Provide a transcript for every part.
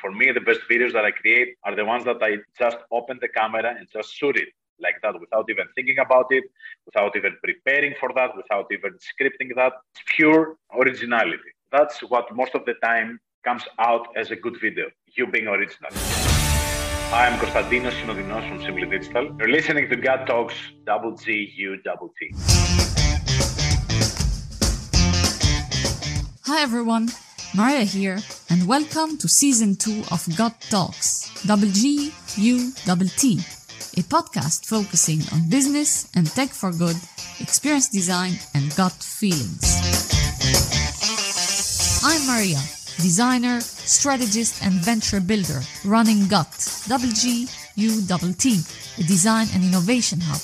For me, the best videos that I create are the ones that I just open the camera and just shoot it like that without even thinking about it, without even preparing for that, without even scripting that. It's pure originality. That's what most of the time comes out as a good video, you being original. Hi, I'm Konstantinos Synodinos from Simply Digital. You're listening to Gut Talks Double G U Double T. Hi everyone, Maria here, and welcome to season two of Gut Talks Double G U Double T, a podcast focusing on business and tech for good, experience design, and gut feelings. I'm Maria designer, strategist, and venture builder, running GUT, double G, U double T, a design and innovation hub.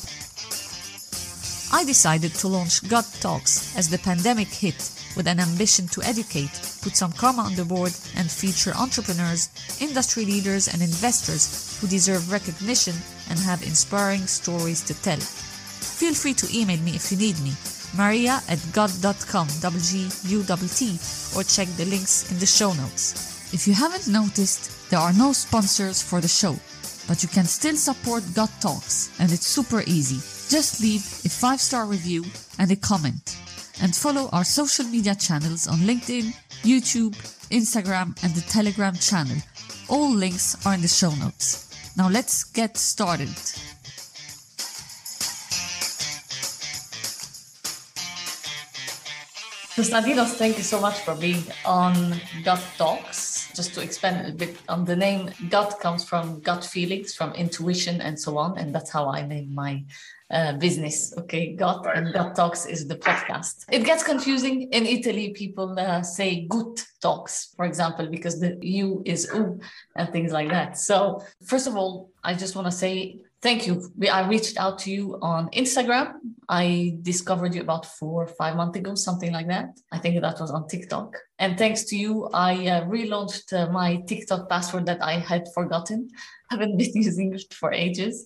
I decided to launch GUT Talks as the pandemic hit with an ambition to educate, put some karma on the board, and feature entrepreneurs, industry leaders, and investors who deserve recognition and have inspiring stories to tell. Feel free to email me if you need me maria at god.com, W-G-U-T, or check the links in the show notes. If you haven't noticed, there are no sponsors for the show, but you can still support Gut Talks, and it's super easy. Just leave a five-star review and a comment. And follow our social media channels on LinkedIn, YouTube, Instagram, and the Telegram channel. All links are in the show notes. Now let's get started. Konstantinos, thank you so much for being on Gut Talks. Just to expand a bit on the name, gut comes from gut feelings, from intuition, and so on. And that's how I name my uh, business. Okay, gut and gut talks is the podcast. It gets confusing in Italy. People uh, say gut talks, for example, because the U is U and things like that. So, first of all, I just want to say Thank you. I reached out to you on Instagram. I discovered you about four or five months ago, something like that. I think that was on TikTok. And thanks to you, I uh, relaunched uh, my TikTok password that I had forgotten. I haven't been using it for ages.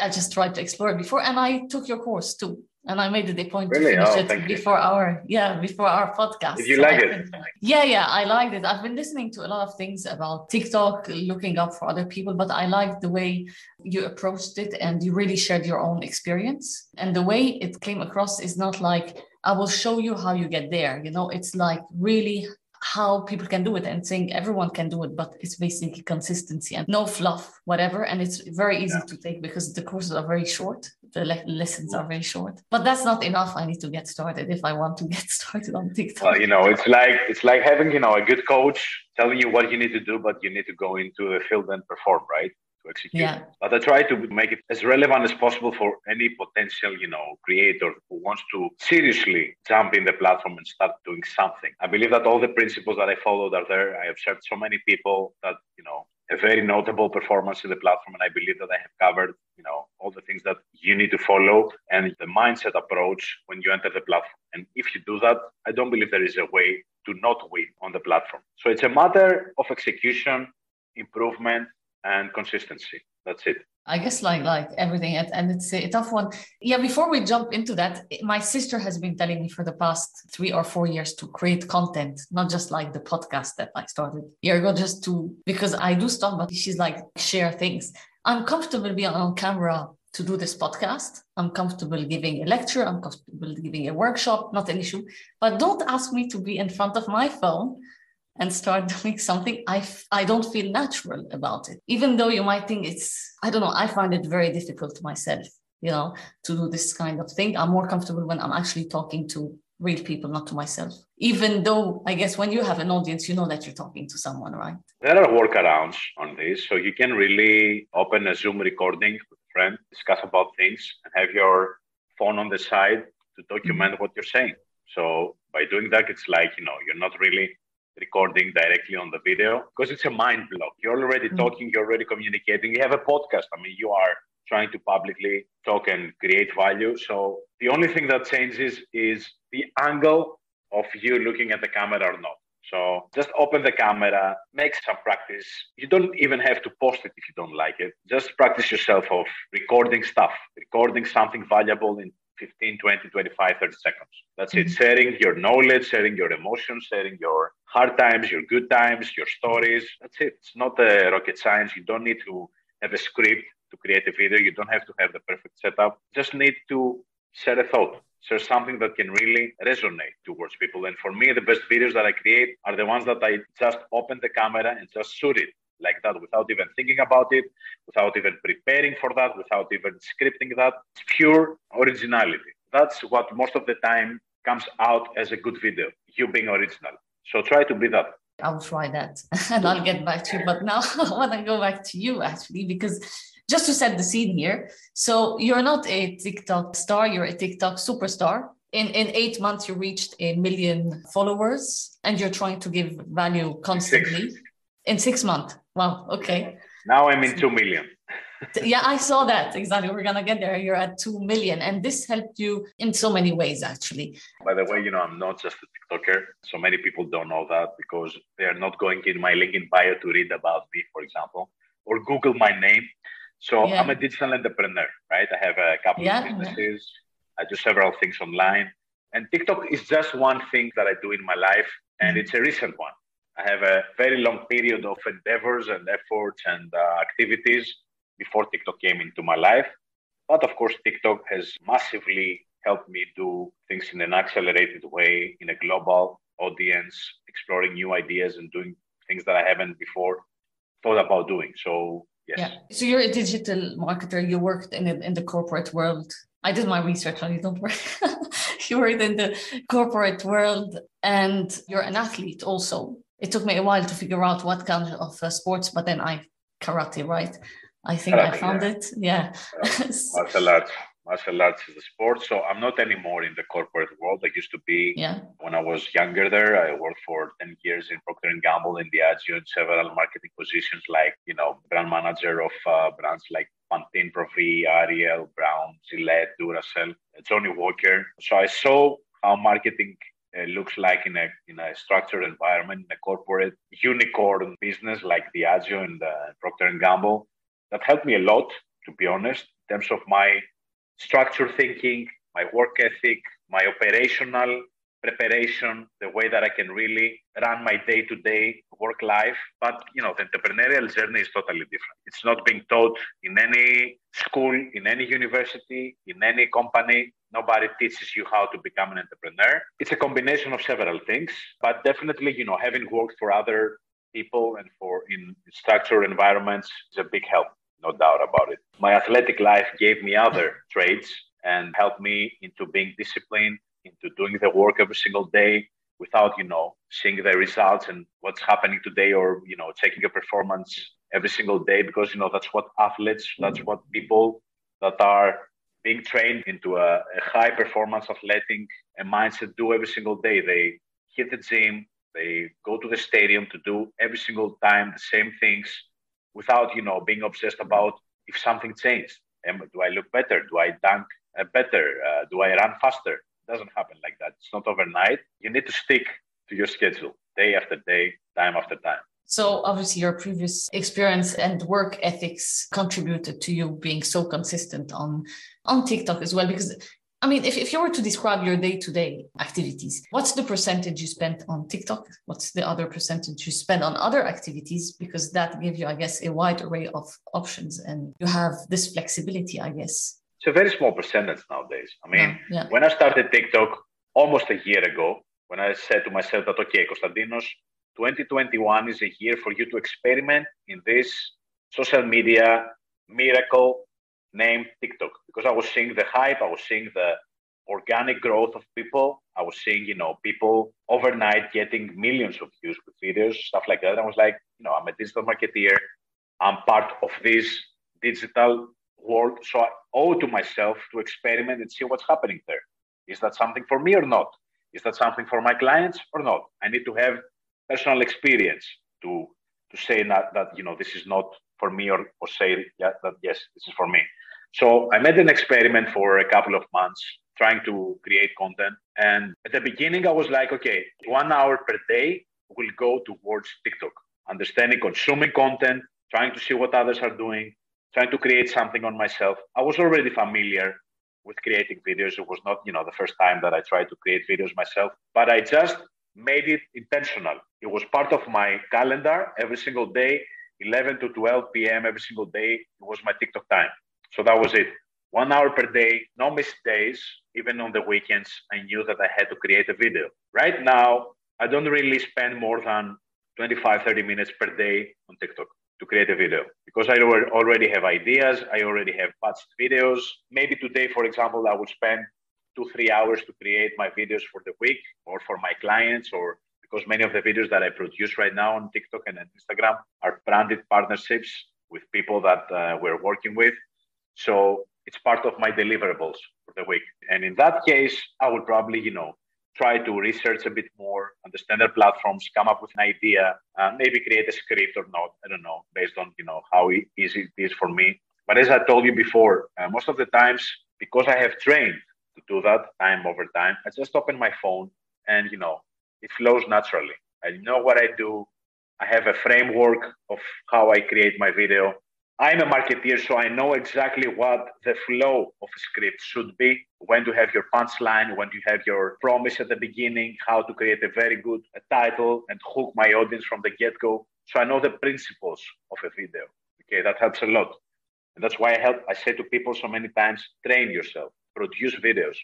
I just tried to explore it before, and I took your course too and I made it a point really? to finish oh, it before you. our yeah before our podcast. Did you so like I it? yeah, yeah, I liked it. I've been listening to a lot of things about TikTok, looking up for other people, but I liked the way you approached it and you really shared your own experience. And the way it came across is not like I will show you how you get there. You know, it's like really how people can do it and saying everyone can do it, but it's basically consistency and no fluff, whatever. And it's very easy yeah. to take because the courses are very short. The le- lessons are very short, but that's not enough. I need to get started if I want to get started on TikTok. Well, you know, it's like it's like having you know a good coach telling you what you need to do, but you need to go into the field and perform, right? To execute. Yeah. But I try to make it as relevant as possible for any potential, you know, creator who wants to seriously jump in the platform and start doing something. I believe that all the principles that I followed are there. I have served so many people that, you know, a very notable performance in the platform and i believe that i have covered you know all the things that you need to follow and the mindset approach when you enter the platform and if you do that i don't believe there is a way to not win on the platform so it's a matter of execution improvement and consistency. That's it. I guess like like everything, and it's a tough one. Yeah. Before we jump into that, my sister has been telling me for the past three or four years to create content, not just like the podcast that I started year ago, just to because I do stuff, but she's like share things. I'm comfortable being on camera to do this podcast. I'm comfortable giving a lecture. I'm comfortable giving a workshop, not an issue. But don't ask me to be in front of my phone and start doing something I f- I don't feel natural about it. Even though you might think it's i don't know i find it very difficult myself you know to do this kind of thing. I'm more comfortable when i'm actually talking to real people not to myself. Even though i guess when you have an audience you know that you're talking to someone right? There are workarounds on this. So you can really open a zoom recording with a friend discuss about things and have your phone on the side to document mm-hmm. what you're saying. So by doing that it's like you know you're not really recording directly on the video because it's a mind block. You're already mm-hmm. talking, you're already communicating. You have a podcast. I mean, you are trying to publicly talk and create value. So the only thing that changes is the angle of you looking at the camera or not. So just open the camera, make some practice. You don't even have to post it if you don't like it. Just practice yourself of recording stuff, recording something valuable in 15, 20, 25, 30 seconds. That's mm-hmm. it. Sharing your knowledge, sharing your emotions, sharing your hard times, your good times, your stories. That's it. It's not a rocket science. You don't need to have a script to create a video. You don't have to have the perfect setup. Just need to share a thought. Share something that can really resonate towards people. And for me, the best videos that I create are the ones that I just open the camera and just shoot it like that without even thinking about it, without even preparing for that, without even scripting that. It's pure originality. That's what most of the time comes out as a good video, you being original. So try to be that. I'll try that and I'll get back to you. But now I want to go back to you actually, because just to set the scene here. So you're not a TikTok star, you're a TikTok superstar. In, in eight months, you reached a million followers and you're trying to give value constantly. Six. In six months. Wow. Okay. Now I'm in 2 million. yeah, I saw that. Exactly. We're going to get there. You're at 2 million. And this helped you in so many ways, actually. By the way, you know, I'm not just a TikToker. So many people don't know that because they are not going in my LinkedIn bio to read about me, for example, or Google my name. So yeah. I'm a digital entrepreneur, right? I have a couple yeah, of businesses. Yeah. I do several things online. And TikTok is just one thing that I do in my life. And mm-hmm. it's a recent one. I have a very long period of endeavors and efforts and uh, activities before TikTok came into my life. But of course, TikTok has massively helped me do things in an accelerated way in a global audience, exploring new ideas and doing things that I haven't before thought about doing. So, yes. Yeah. So, you're a digital marketer. You worked in, in the corporate world. I did my research on you, don't worry. you worked in the corporate world and you're an athlete also it took me a while to figure out what kind of uh, sports, but then I karate, right? I think karate, I found yeah. it. Yeah. martial arts. Martial arts is a sport. So I'm not anymore in the corporate world. I used to be yeah. when I was younger there. I worked for 10 years in Procter & Gamble in Diageo in several marketing positions like, you know, brand manager of uh, brands like Pantene, Pro V, Ariel, Braun, Gillette, Duracell, Johnnie Walker. So I saw how marketing looks like in a in a structured environment, in a corporate unicorn business like Diageo and uh, Procter and Gamble. That helped me a lot, to be honest, in terms of my structure thinking, my work ethic, my operational preparation, the way that I can really run my day-to-day work life. But you know, the entrepreneurial journey is totally different. It's not being taught in any school, in any university, in any company. Nobody teaches you how to become an entrepreneur. It's a combination of several things, but definitely, you know, having worked for other people and for in structured environments is a big help, no doubt about it. My athletic life gave me other traits and helped me into being disciplined, into doing the work every single day without, you know, seeing the results and what's happening today or, you know, taking a performance every single day because, you know, that's what athletes, that's mm. what people that are being trained into a, a high performance athletic a mindset do every single day. They hit the gym, they go to the stadium to do every single time the same things without, you know, being obsessed about if something changed. do I look better? Do I dunk uh, better? Uh, do I run faster? It doesn't happen like that. It's not overnight. You need to stick to your schedule day after day, time after time. So obviously your previous experience and work ethics contributed to you being so consistent on on TikTok as well because I mean if, if you were to describe your day-to-day activities, what's the percentage you spent on TikTok? What's the other percentage you spend on other activities? Because that gives you, I guess, a wide array of options and you have this flexibility, I guess. It's a very small percentage nowadays. I mean, yeah, yeah. when I started TikTok almost a year ago, when I said to myself that okay, Konstantinos, 2021 is a year for you to experiment in this social media miracle named TikTok because I was seeing the hype, I was seeing the organic growth of people. I was seeing, you know, people overnight getting millions of views with videos, stuff like that. I was like, you know, I'm a digital marketeer. I'm part of this digital world. So I owe to myself to experiment and see what's happening there. Is that something for me or not? Is that something for my clients or not? I need to have personal experience to to say that, that you know this is not for me or, or say yeah, that yes this is for me. So i made an experiment for a couple of months trying to create content. And at the beginning i was like okay one hour per day will go towards tiktok understanding consuming content trying to see what others are doing trying to create something on myself. I was already familiar with creating videos. It was not, you know, the first time that I tried to create videos myself, but I just made it intentional. It was part of my calendar every single day, 11 to 12 p.m. every single day. It was my TikTok time. So that was it. One hour per day, no missed days. Even on the weekends, I knew that I had to create a video. Right now, I don't really spend more than 25, 30 minutes per day on TikTok to create a video because I already have ideas. I already have patched videos. Maybe today, for example, I would spend two, three hours to create my videos for the week or for my clients or because many of the videos that I produce right now on TikTok and on Instagram are branded partnerships with people that uh, we're working with. So it's part of my deliverables for the week. And in that case, I would probably, you know, try to research a bit more, understand their platforms, come up with an idea, uh, maybe create a script or not. I don't know, based on you know how easy it is for me. But as I told you before, uh, most of the times because I have trained to do that time over time, I just open my phone and you know it flows naturally. I know what I do. I have a framework of how I create my video. I'm a marketeer, so I know exactly what the flow of a script should be, when to have your punchline, when to have your promise at the beginning, how to create a very good title and hook my audience from the get go. So I know the principles of a video. Okay, that helps a lot. And that's why I help, I say to people so many times train yourself, produce videos,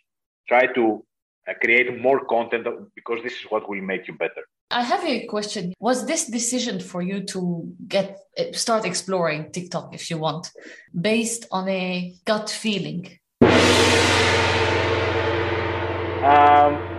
try to uh, create more content because this is what will make you better. I have a question. Was this decision for you to get start exploring TikTok, if you want, based on a gut feeling? Um,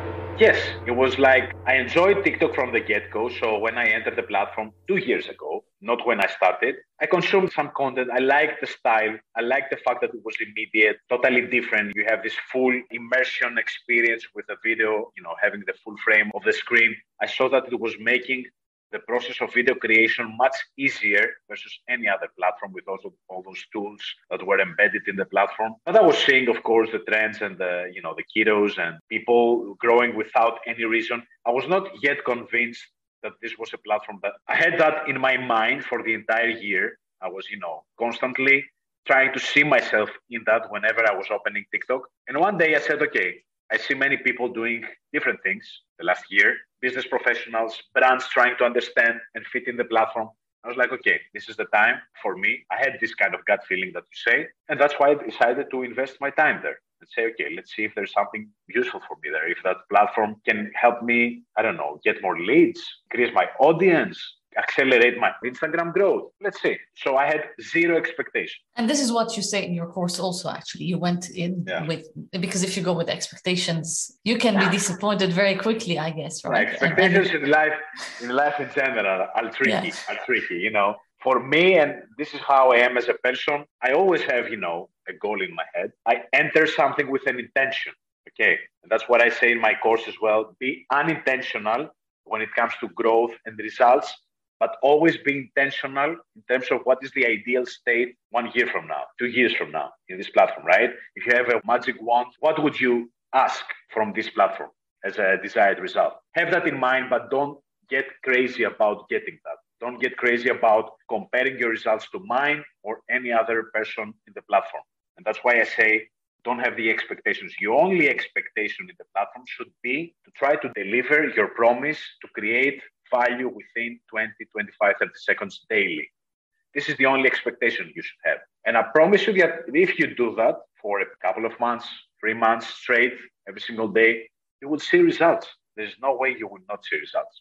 yes, it was like I enjoyed TikTok from the get go. So when I entered the platform two years ago, not when I started. I consumed some content. I liked the style. I liked the fact that it was immediate, totally different. You have this full immersion experience with the video, you know, having the full frame of the screen. I saw that it was making the process of video creation much easier versus any other platform with also all those tools that were embedded in the platform. But I was seeing, of course, the trends and the, you know, the kiddos and people growing without any reason. I was not yet convinced that this was a platform that I had that in my mind for the entire year. I was, you know, constantly trying to see myself in that whenever I was opening TikTok. And one day I said, okay, I see many people doing different things the last year, business professionals, brands trying to understand and fit in the platform. I was like, okay, this is the time for me. I had this kind of gut feeling that you say, and that's why I decided to invest my time there and say, okay, let's see if there's something useful for me there. If that platform can help me, I don't know, get more leads, increase my audience, accelerate my Instagram growth. Let's see. So I had zero expectation. And this is what you say in your course also actually. You went in yeah. with because if you go with expectations, you can be disappointed very quickly, I guess, right? expectations and, and... in life in life in general are tricky, yes. are tricky, you know. For me, and this is how I am as a person, I always have, you know, a goal in my head. I enter something with an intention. Okay. And that's what I say in my course as well. Be unintentional when it comes to growth and results, but always be intentional in terms of what is the ideal state one year from now, two years from now in this platform, right? If you have a magic wand, what would you ask from this platform as a desired result? Have that in mind, but don't get crazy about getting that. Don't get crazy about comparing your results to mine or any other person in the platform. And that's why I say don't have the expectations. Your only expectation in the platform should be to try to deliver your promise to create value within 20, 25, 30 seconds daily. This is the only expectation you should have. And I promise you that if you do that for a couple of months, three months straight, every single day, you will see results. There's no way you will not see results.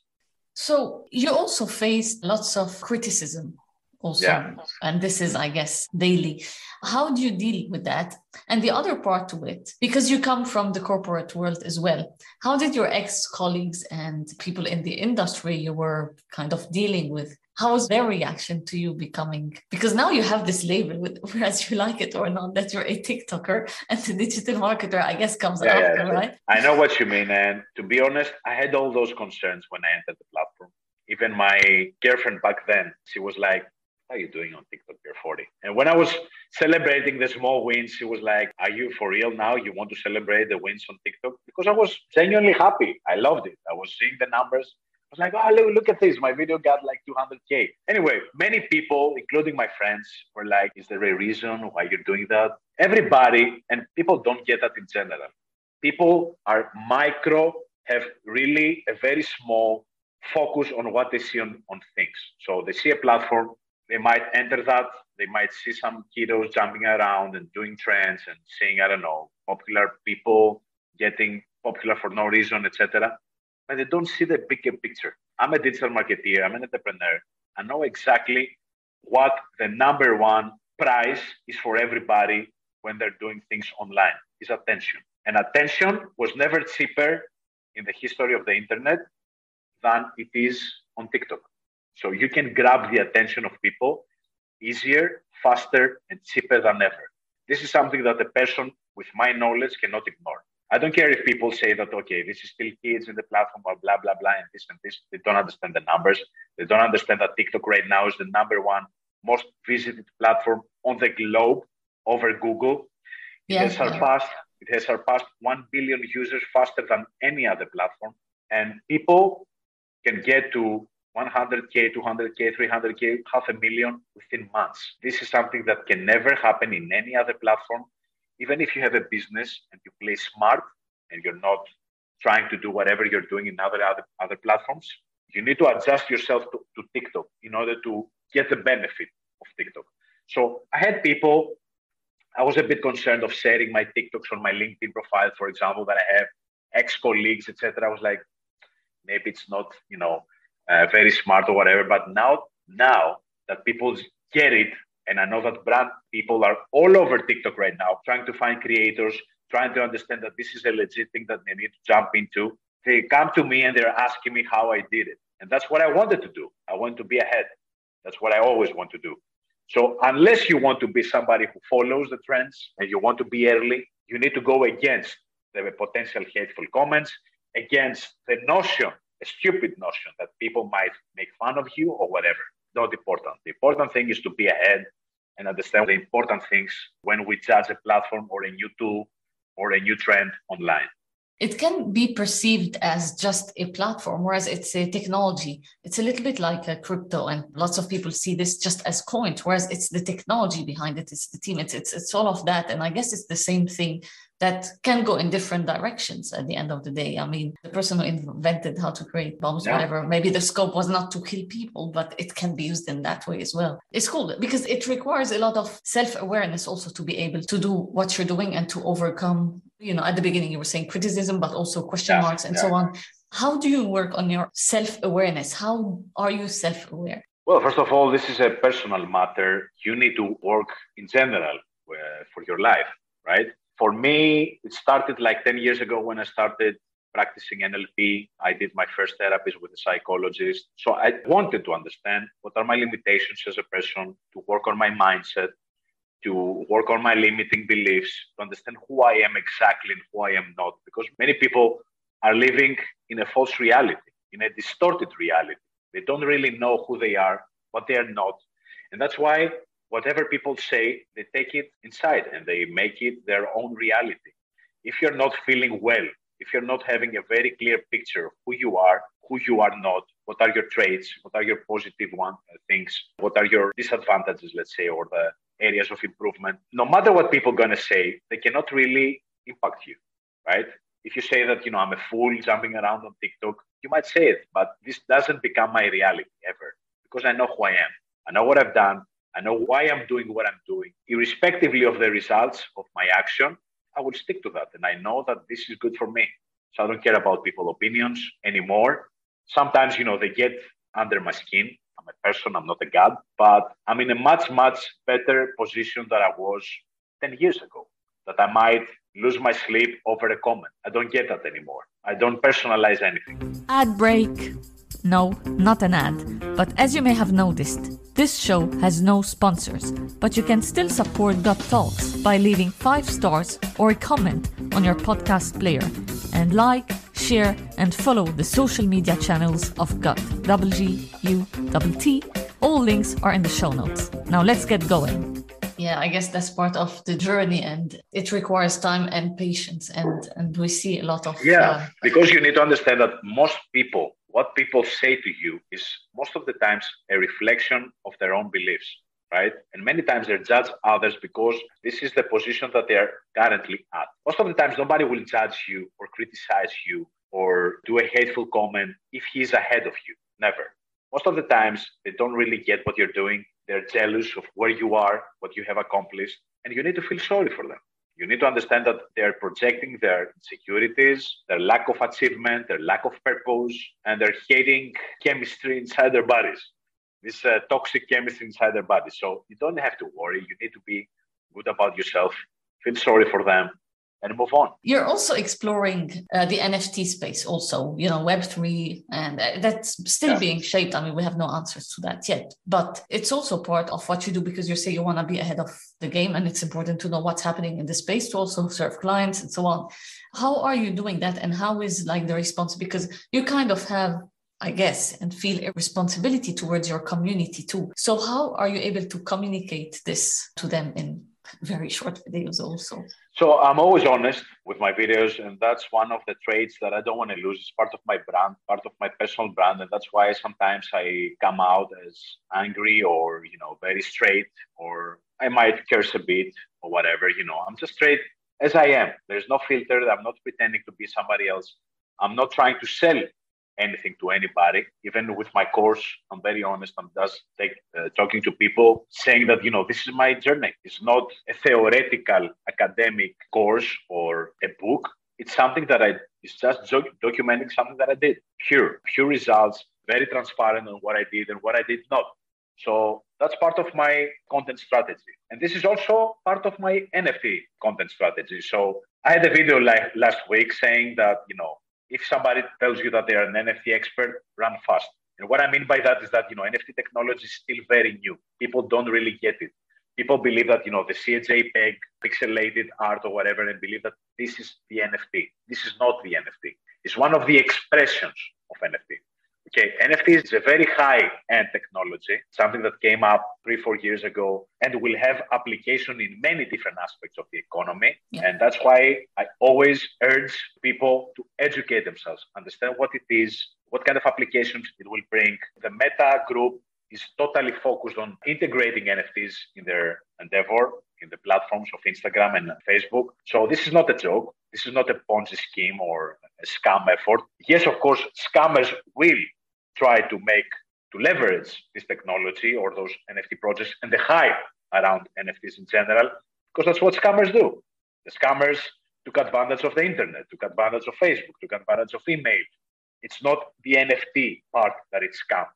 So you also face lots of criticism also. Yeah. and this is i guess daily. How do you deal with that? And the other part to it because you come from the corporate world as well how did your ex colleagues and people in the industry you were kind of dealing with how was their reaction to you becoming? Because now you have this label with whereas you like it or not that you're a tiktoker and the digital marketer i guess comes yeah, after yeah. right? I know what you mean and to be honest i had all those concerns when i entered the platform. Even my girlfriend back then she was like are you doing on TikTok? You're 40. And when I was celebrating the small wins, he was like, Are you for real now? You want to celebrate the wins on TikTok? Because I was genuinely happy. I loved it. I was seeing the numbers. I was like, oh, look, look at this. My video got like 200K. Anyway, many people, including my friends, were like, is there a reason why you're doing that? Everybody, and people don't get that in general. People are micro, have really a very small focus on what they see on, on things. So they see a platform, they might enter that, they might see some kiddos jumping around and doing trends and seeing, I don't know, popular people getting popular for no reason, etc but they don't see the bigger picture. I'm a digital marketer, I'm an entrepreneur. I know exactly what the number one price is for everybody when they're doing things online is attention. And attention was never cheaper in the history of the internet than it is on TikTok. So you can grab the attention of people easier, faster, and cheaper than ever. This is something that a person with my knowledge cannot ignore. I don't care if people say that, okay, this is still kids in the platform or blah, blah, blah, and this and this. They don't understand the numbers. They don't understand that TikTok right now is the number one most visited platform on the globe over Google. It has surpassed it has surpassed 1 billion users faster than any other platform. And people can get to 100K, 200K, 300K, half a million within months. This is something that can never happen in any other platform even if you have a business and you play smart and you're not trying to do whatever you're doing in other other, other platforms, you need to adjust yourself to, to TikTok in order to get the benefit of TikTok. So I had people, I was a bit concerned of sharing my TikToks on my LinkedIn profile, for example, that I have ex-colleagues, etc. I was like, maybe it's not, you know, uh, very smart or whatever. But now, now that people get it and I know that brand people are all over TikTok right now trying to find creators, trying to understand that this is a legit thing that they need to jump into. They come to me and they're asking me how I did it. And that's what I wanted to do. I want to be ahead. That's what I always want to do. So unless you want to be somebody who follows the trends and you want to be early, you need to go against the potential hateful comments, against the notion, a stupid notion that people might make fun of you or whatever not important. The important thing is to be ahead and understand the important things when we judge a platform or a new tool or a new trend online. It can be perceived as just a platform, whereas it's a technology. It's a little bit like a crypto, and lots of people see this just as coins, whereas it's the technology behind it, it's the team, it's, it's, it's all of that. And I guess it's the same thing that can go in different directions at the end of the day. I mean, the person who invented how to create bombs, yeah. whatever, maybe the scope was not to kill people, but it can be used in that way as well. It's cool because it requires a lot of self awareness also to be able to do what you're doing and to overcome, you know, at the beginning you were saying criticism, but also question yeah. marks and yeah. so on. How do you work on your self awareness? How are you self aware? Well, first of all, this is a personal matter. You need to work in general uh, for your life, right? for me, it started like 10 years ago when I started practicing NLP. I did my first therapies with a psychologist. So I wanted to understand what are my limitations as a person, to work on my mindset, to work on my limiting beliefs, to understand who I am exactly and who I am not. Because many people are living in a false reality, in a distorted reality. They don't really know who they are, what they are not. And that's why whatever people say, they take it inside and they make it their own reality. If you're not feeling well, if you're not having a very clear picture of who you are, who you are not, what are your traits, what are your positive one, uh, things, what are your disadvantages, let's say, or the areas of improvement, no matter what people are going to say, they cannot really impact you, right? If you say that, you know, I'm a fool jumping around on TikTok, you might say it, but this doesn't become my reality ever because I know who I am. I know what I've done. I know why I'm doing what I'm doing. Irrespectively of the results of my action, I will stick to that. And I know that this is good for me. So I don't care about people's opinions anymore. Sometimes, you know, they get under my skin. I'm a person, I'm not a god, but I'm in a much, much better position than I was 10 years ago. That I might lose my sleep over a comment. I don't get that anymore. I don't personalize anything. Ad break. No, not an ad. But as you may have noticed, this show has no sponsors, but you can still support Gut Talks by leaving 5 stars or a comment on your podcast player and like, share, and follow the social media channels of Gut. W-G-U-T-T. All links are in the show notes. Now let's get going. Yeah, I guess that's part of the journey, and it requires time and patience, and and we see a lot of yeah. Uh, because you need to understand that most people what people say to you is most of the times a reflection of their own beliefs right? And many times they judge others because this is the position that they're currently at. Most of the times, nobody will judge you or criticize you or do a hateful comment if he's ahead of you. Never. Most of the times, they don't really get what you're doing. They're jealous of where you are, what you have accomplished, and you need to feel sorry for them. You need to understand that they're projecting their insecurities, their lack of achievement, their lack of purpose, and they're hating chemistry inside their bodies this uh, toxic chemistry inside their bodies. So you don't have to worry. You need to be good about yourself, feel sorry for them, and move on. You're also exploring uh, the NFT space, also, you know, Web3, and uh, that's still yeah. being shaped. I mean, we have no answers to that yet, but it's also part of what you do because you say you want to be ahead of the game, and it's important to know what's happening in the space to also serve clients and so on. How are you doing that, and how is like the response? Because you kind of have I guess, and feel a responsibility towards your community too. So, how are you able to communicate this to them in very short videos also? So, I'm always honest with my videos, and that's one of the traits that I don't want to lose. It's part of my brand, part of my personal brand, and that's why sometimes I come out as angry or, you know, very straight, or I might curse a bit or whatever. You know, I'm just straight as I am. There's no filter. I'm not pretending to be somebody else. I'm not trying to sell anything to anybody. Even with my course, I'm very honest. I'm just take, uh, talking to people, saying that you know this is my journey. It's not a theoretical academic course or a book. It's something that I. It's just documenting something that I did. Pure, pure results. Very transparent on what I did and what I did not. So that's part of my content strategy. And this is also part of my NFT content strategy. So I had a video like last week saying that, you know, if somebody tells you that they're an NFT expert, run fast. And what I mean by that is that you know NFT technology is still very new. People don't really get it. People believe that you know the a pixelated art or whatever, and believe that this is the NFT. This is not the NFT. It's one of the expressions of NFT. Okay, NFT is a very high end technology, something that came up three, four years ago, and will have application in many different aspects of the economy. Yeah. And that's why I always urge people to educate themselves, understand what it is, what kind of applications it will bring. The Meta group is totally focused on integrating NFTs in their endeavor in the platforms of Instagram and Facebook. So this is not a joke. This is not a Ponzi scheme or a scam effort. Yes, of course, scammers will try to make to leverage this technology or those NFT projects and the hype around NFTs in general, because that's what scammers do. The scammers took advantage of the internet, took advantage of Facebook, took advantage of email. It's not the NFT part that it's scam.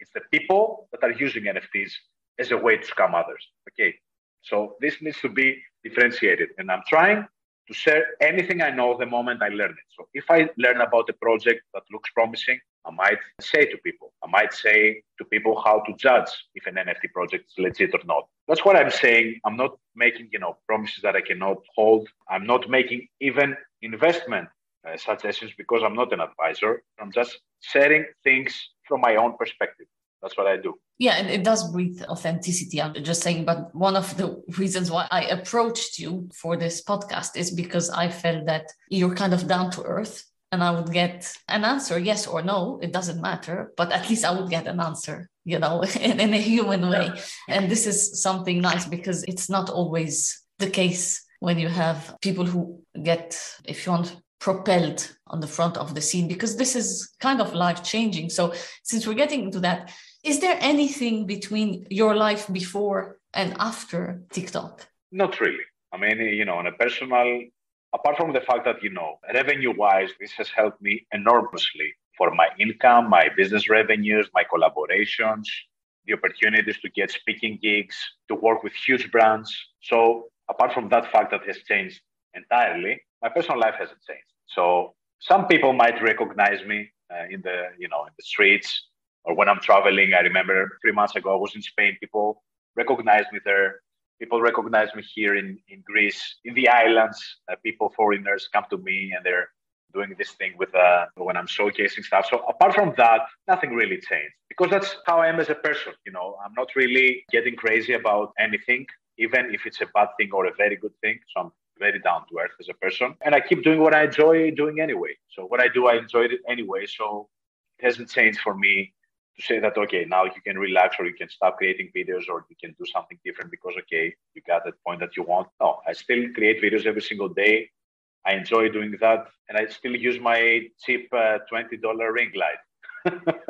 It's the people that are using NFTs as a way to scam others. Okay. So this needs to be differentiated. And I'm trying to share anything I know the moment I learn it. So if I learn about a project that looks promising, I might say to people, I might say to people how to judge if an NFT project is legit or not. That's what I'm saying. I'm not making, you know, promises that I cannot hold. I'm not making even investment uh, suggestions because I'm not an advisor. I'm just sharing things from my own perspective. That's what I do. Yeah, and it does breathe authenticity. I'm just saying, but one of the reasons why I approached you for this podcast is because I felt that you're kind of down to earth and I would get an answer, yes or no, it doesn't matter, but at least I would get an answer, you know, in, in a human way. And this is something nice because it's not always the case when you have people who get, if you want, propelled on the front of the scene because this is kind of life changing. So, since we're getting into that, is there anything between your life before and after TikTok? Not really. I mean, you know, on a personal apart from the fact that, you know, revenue wise, this has helped me enormously for my income, my business revenues, my collaborations, the opportunities to get speaking gigs, to work with huge brands. So, apart from that fact that has changed entirely, my personal life hasn't changed. So, some people might recognize me uh, in the, you know, in the streets or when I'm traveling. I remember three months ago, I was in Spain. People recognized me there people recognize me here in, in Greece, in the islands. Uh, people, foreigners, come to me and they're doing this thing with uh, when I'm showcasing stuff. So apart from that, nothing really changed because that's how I am as a person. You know, I'm not really getting crazy about anything, even if it's a bad thing or a very good thing. So I'm very down to earth as a person, and I keep doing what I enjoy doing anyway. So what I do, I enjoy it anyway. So it hasn't changed for me to say that okay now you can relax or you can stop creating videos or you can do something different because okay you got that point that you want. No i still create videos every single day. I enjoy doing that. And i still use my cheap uh, $20 ring light.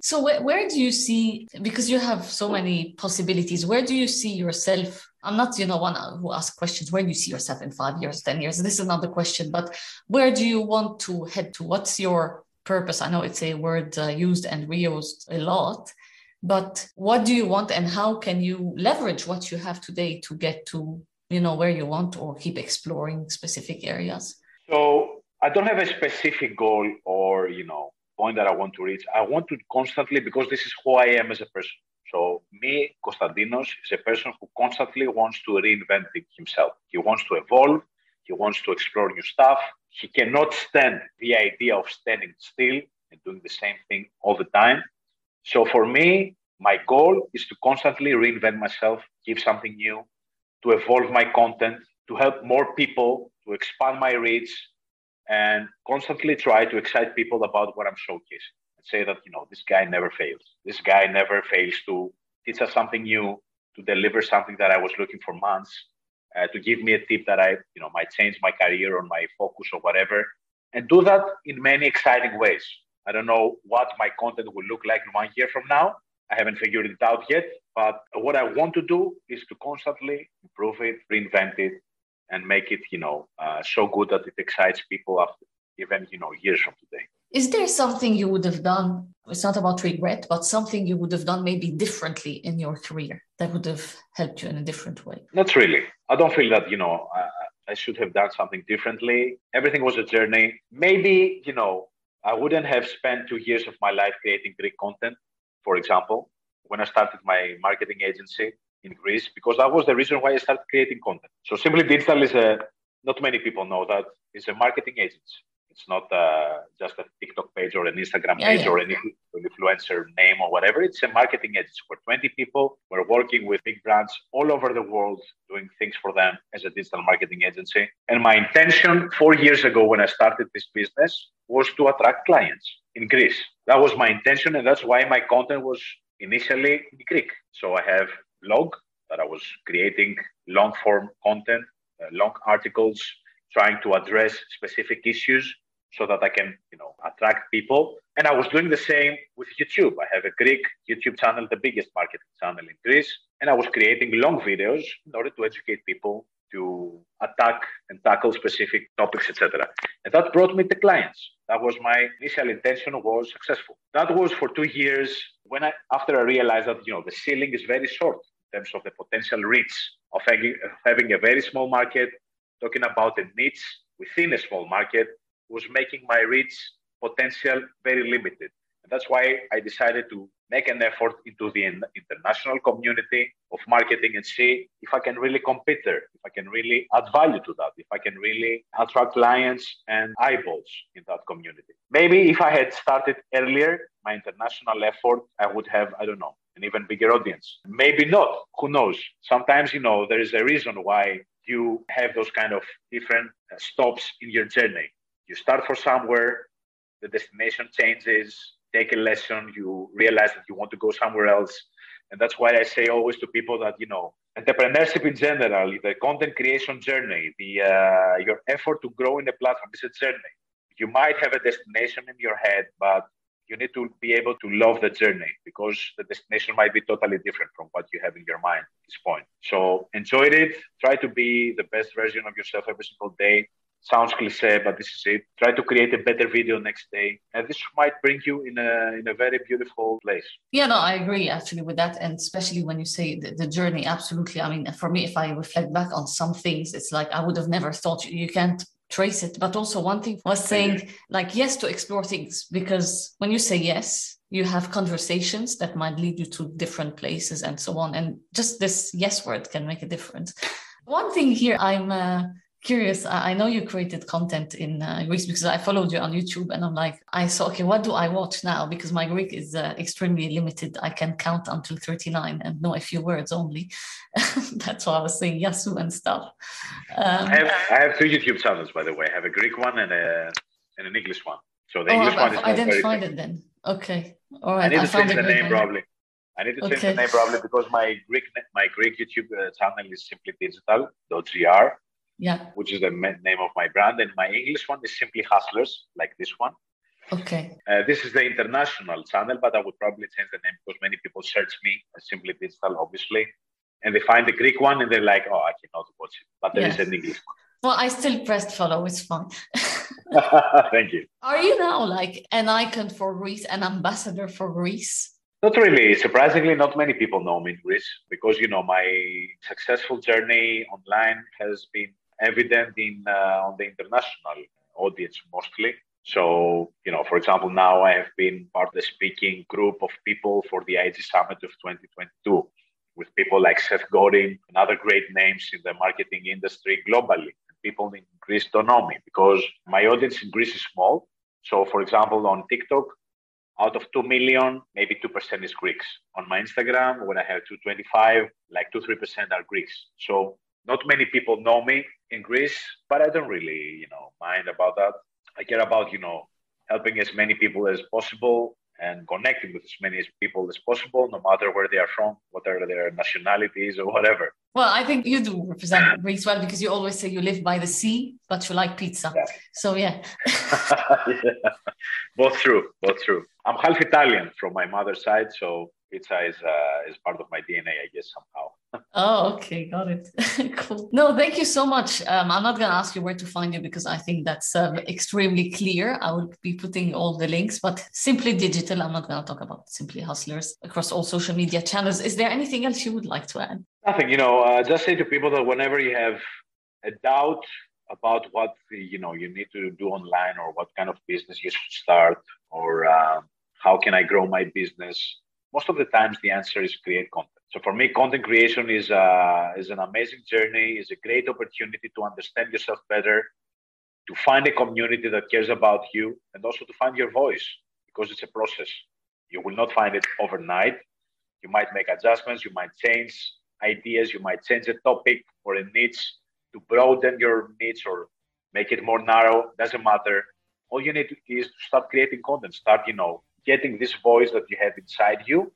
So where, where do you see because you have so many possibilities where do you see yourself i'm not you know one who asks questions where do you see yourself in five years ten years this is another question but where do you want to head to what's your purpose i know it's a word uh, used and reused a lot but what do you want and how can you leverage what you have today to get to you know where you want or keep exploring specific areas so i don't have a specific goal or you know point that I want to reach. I want to constantly, because this is who I am as a person. So me, Konstantinos, is a person who constantly wants to reinvent himself. He wants to evolve. He wants to explore new stuff. He cannot stand the idea of standing still and doing the same thing all the time. So for me, my goal is to constantly reinvent myself, give something new, to evolve my content, to help more people, to expand my reach, and constantly try to excite people about what I'm showcasing say that, you know, this guy never fails. This guy never fails to teach us something new, to deliver something that I was looking for months, uh, to give me a tip that I, you know, might change my career or my focus or whatever, and do that in many exciting ways. I don't know what my content will look like one year from now. I haven't figured it out yet, but what I want to do is to constantly improve it, reinvent it, and make it, you know, uh, so good that it excites people after even, you know, years from today. Is there something you would have done? It's not about regret, but something you would have done maybe differently in your career that would have helped you in a different way? Not really. I don't feel that, you know, I, I should have done something differently. Everything was a journey. Maybe, you know, I wouldn't have spent two years of my life creating Greek content, for example. When I started my marketing agency, in Greece because that was the reason why I started creating content. So Simply Digital is a, not many people know that, it's a marketing agency. It's not uh, just a TikTok page or an Instagram page yeah. or any influencer name or whatever. It's a marketing agency for 20 people. We're working with big brands all over the world, doing things for them as a digital marketing agency. And my intention four years ago when I started this business was to attract clients in Greece. That was my intention, and that's why my content was initially in Greek. So I have blog that I was creating long form content, uh, long articles, trying to address specific issues so that I can, you know, attract people. And I was doing the same with YouTube. I have a Greek YouTube channel, the biggest marketing channel in Greece, and I was creating long videos in order to educate people to attack and tackle specific topics, etc. And that brought me the clients. That was my initial intention was successful. That was for two years when I after I realized that you know the ceiling is very short in terms of the potential reach of having, a very small market, talking about a niche within a small market was making my reach potential very limited. And that's why I decided to make an effort into the international community of marketing and see if I can really compete there, if I can really add value to that, if I can really attract clients and eyeballs in that community. Maybe if I had started earlier, my international effort, I would have, I don't know, an even bigger audience. Maybe not. Who knows? Sometimes, you know, there is a reason why you have those kind of different uh, stops in your journey. You start for somewhere, the destination changes, take a lesson, you realize that you want to go somewhere else. And that's why I say always to people that, you know, entrepreneurship in general, the content creation journey, the uh, your effort to grow in the platform is a journey. You might have a destination in your head, but you need to be able to love the journey because the destination might be totally different from what you have in your mind at this point. So enjoy it. Try to be the best version of yourself every single day. Sounds cliche, but this is it. Try to create a better video next day, and this might bring you in a in a very beautiful place. Yeah, no, I agree actually with that, and especially when you say the, the journey. Absolutely. I mean, for me, if I reflect back on some things, it's like I would have never thought you, you can't trace it. But also, one thing was saying, like, yes to explore things, because when you say yes, you have conversations that might lead you to different places and so on. And just this yes word can make a difference. One thing here I'm uh, curious. I know you created content in uh, Greece because I followed you on YouTube and I'm like, I saw, okay, what do I watch now? Because my Greek is uh, extremely limited. I can count until 39 and know a few words only. That's why I was saying Yasu and stuff. Um, I, have, I have two YouTube channels, by the way. I have a Greek one and a and an English one. So the oh, English I, one is I didn't find famous. it then. Okay, all right. I need I to change the name name. probably. I need to change Okay. the name probably because my Greek my Greek YouTube channel is simply digital.gr, Yeah. which is the name of my brand, and my English one is simply Hustlers, like this one. Okay. Uh, this is the international channel, but I would probably change the name because many people search me as simply digital, obviously, and they find the Greek one and they're like, "Oh, I cannot watch it," but there is Yes. an English one. Well, I still pressed follow. It's fine. Thank you. Are you now like an icon for Greece, an ambassador for Greece? Not really. Surprisingly, not many people know me in Greece because you know my successful journey online has been evident in uh, on the international audience mostly. So you know, for example, now I have been part of the speaking group of people for the IG Summit of 2022 with people like Seth Godin and other great names in the marketing industry globally. People in Greece don't know me because my audience in Greece is small. So, for example, on TikTok, out of 2 million, maybe 2% is Greeks. On my Instagram, when I have 225, like 2 3% are Greeks. So not many people know me in Greece, but I don't really, you know, mind about that. I care about, you know, helping as many people as possible and connecting with as many people as possible, no matter where they are from, what are their nationalities or whatever. Well, I think you do represent Greece well because you always say you live by the sea, but you like pizza. Yeah. So yeah. Yeah. Both true, both true. I'm half Italian from my mother's side, so pizza is uh, is part of my DNA, I guess somehow. Oh, okay, got it. cool. No, thank you so much. Um, I'm not going to ask you where to find you because I think that's um, extremely clear. I will be putting all the links, but simply digital. I'm not going to talk about simply hustlers across all social media channels. Is there anything else you would like to add? Nothing, you know. Uh, just say to people that whenever you have a doubt about what you know you need to do online or what kind of business you should start or uh, how can I grow my business, most of the times the answer is create content. So for me, content creation is uh, is an amazing journey. is a great opportunity to understand yourself better, to find a community that cares about you, and also to find your voice because it's a process. You will not find it overnight. You might make adjustments. You might change ideas. You might change a topic or a niche to broaden your niche or make it more narrow. Doesn't matter. All you need is to start creating content. Start, you know, getting this voice that you have inside you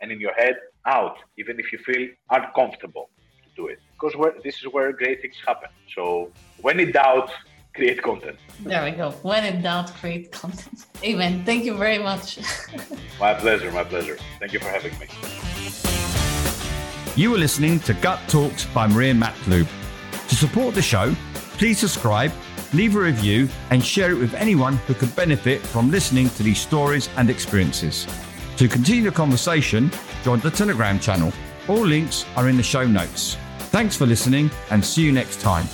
and in your head out, even if you feel uncomfortable to do it. Because where, this is where great things happen. So when in doubt, create content. There we go. When in doubt, create content. Amen. Thank you very much. My pleasure. My pleasure. Thank you for having me. You are listening to Gut Talks by Maria Matlub. To support the show, please subscribe, leave a review, and share it with anyone who could benefit from listening to these stories and experiences. To continue the conversation, join the Telegram channel. All links are in the show notes. Thanks for listening and see you next time.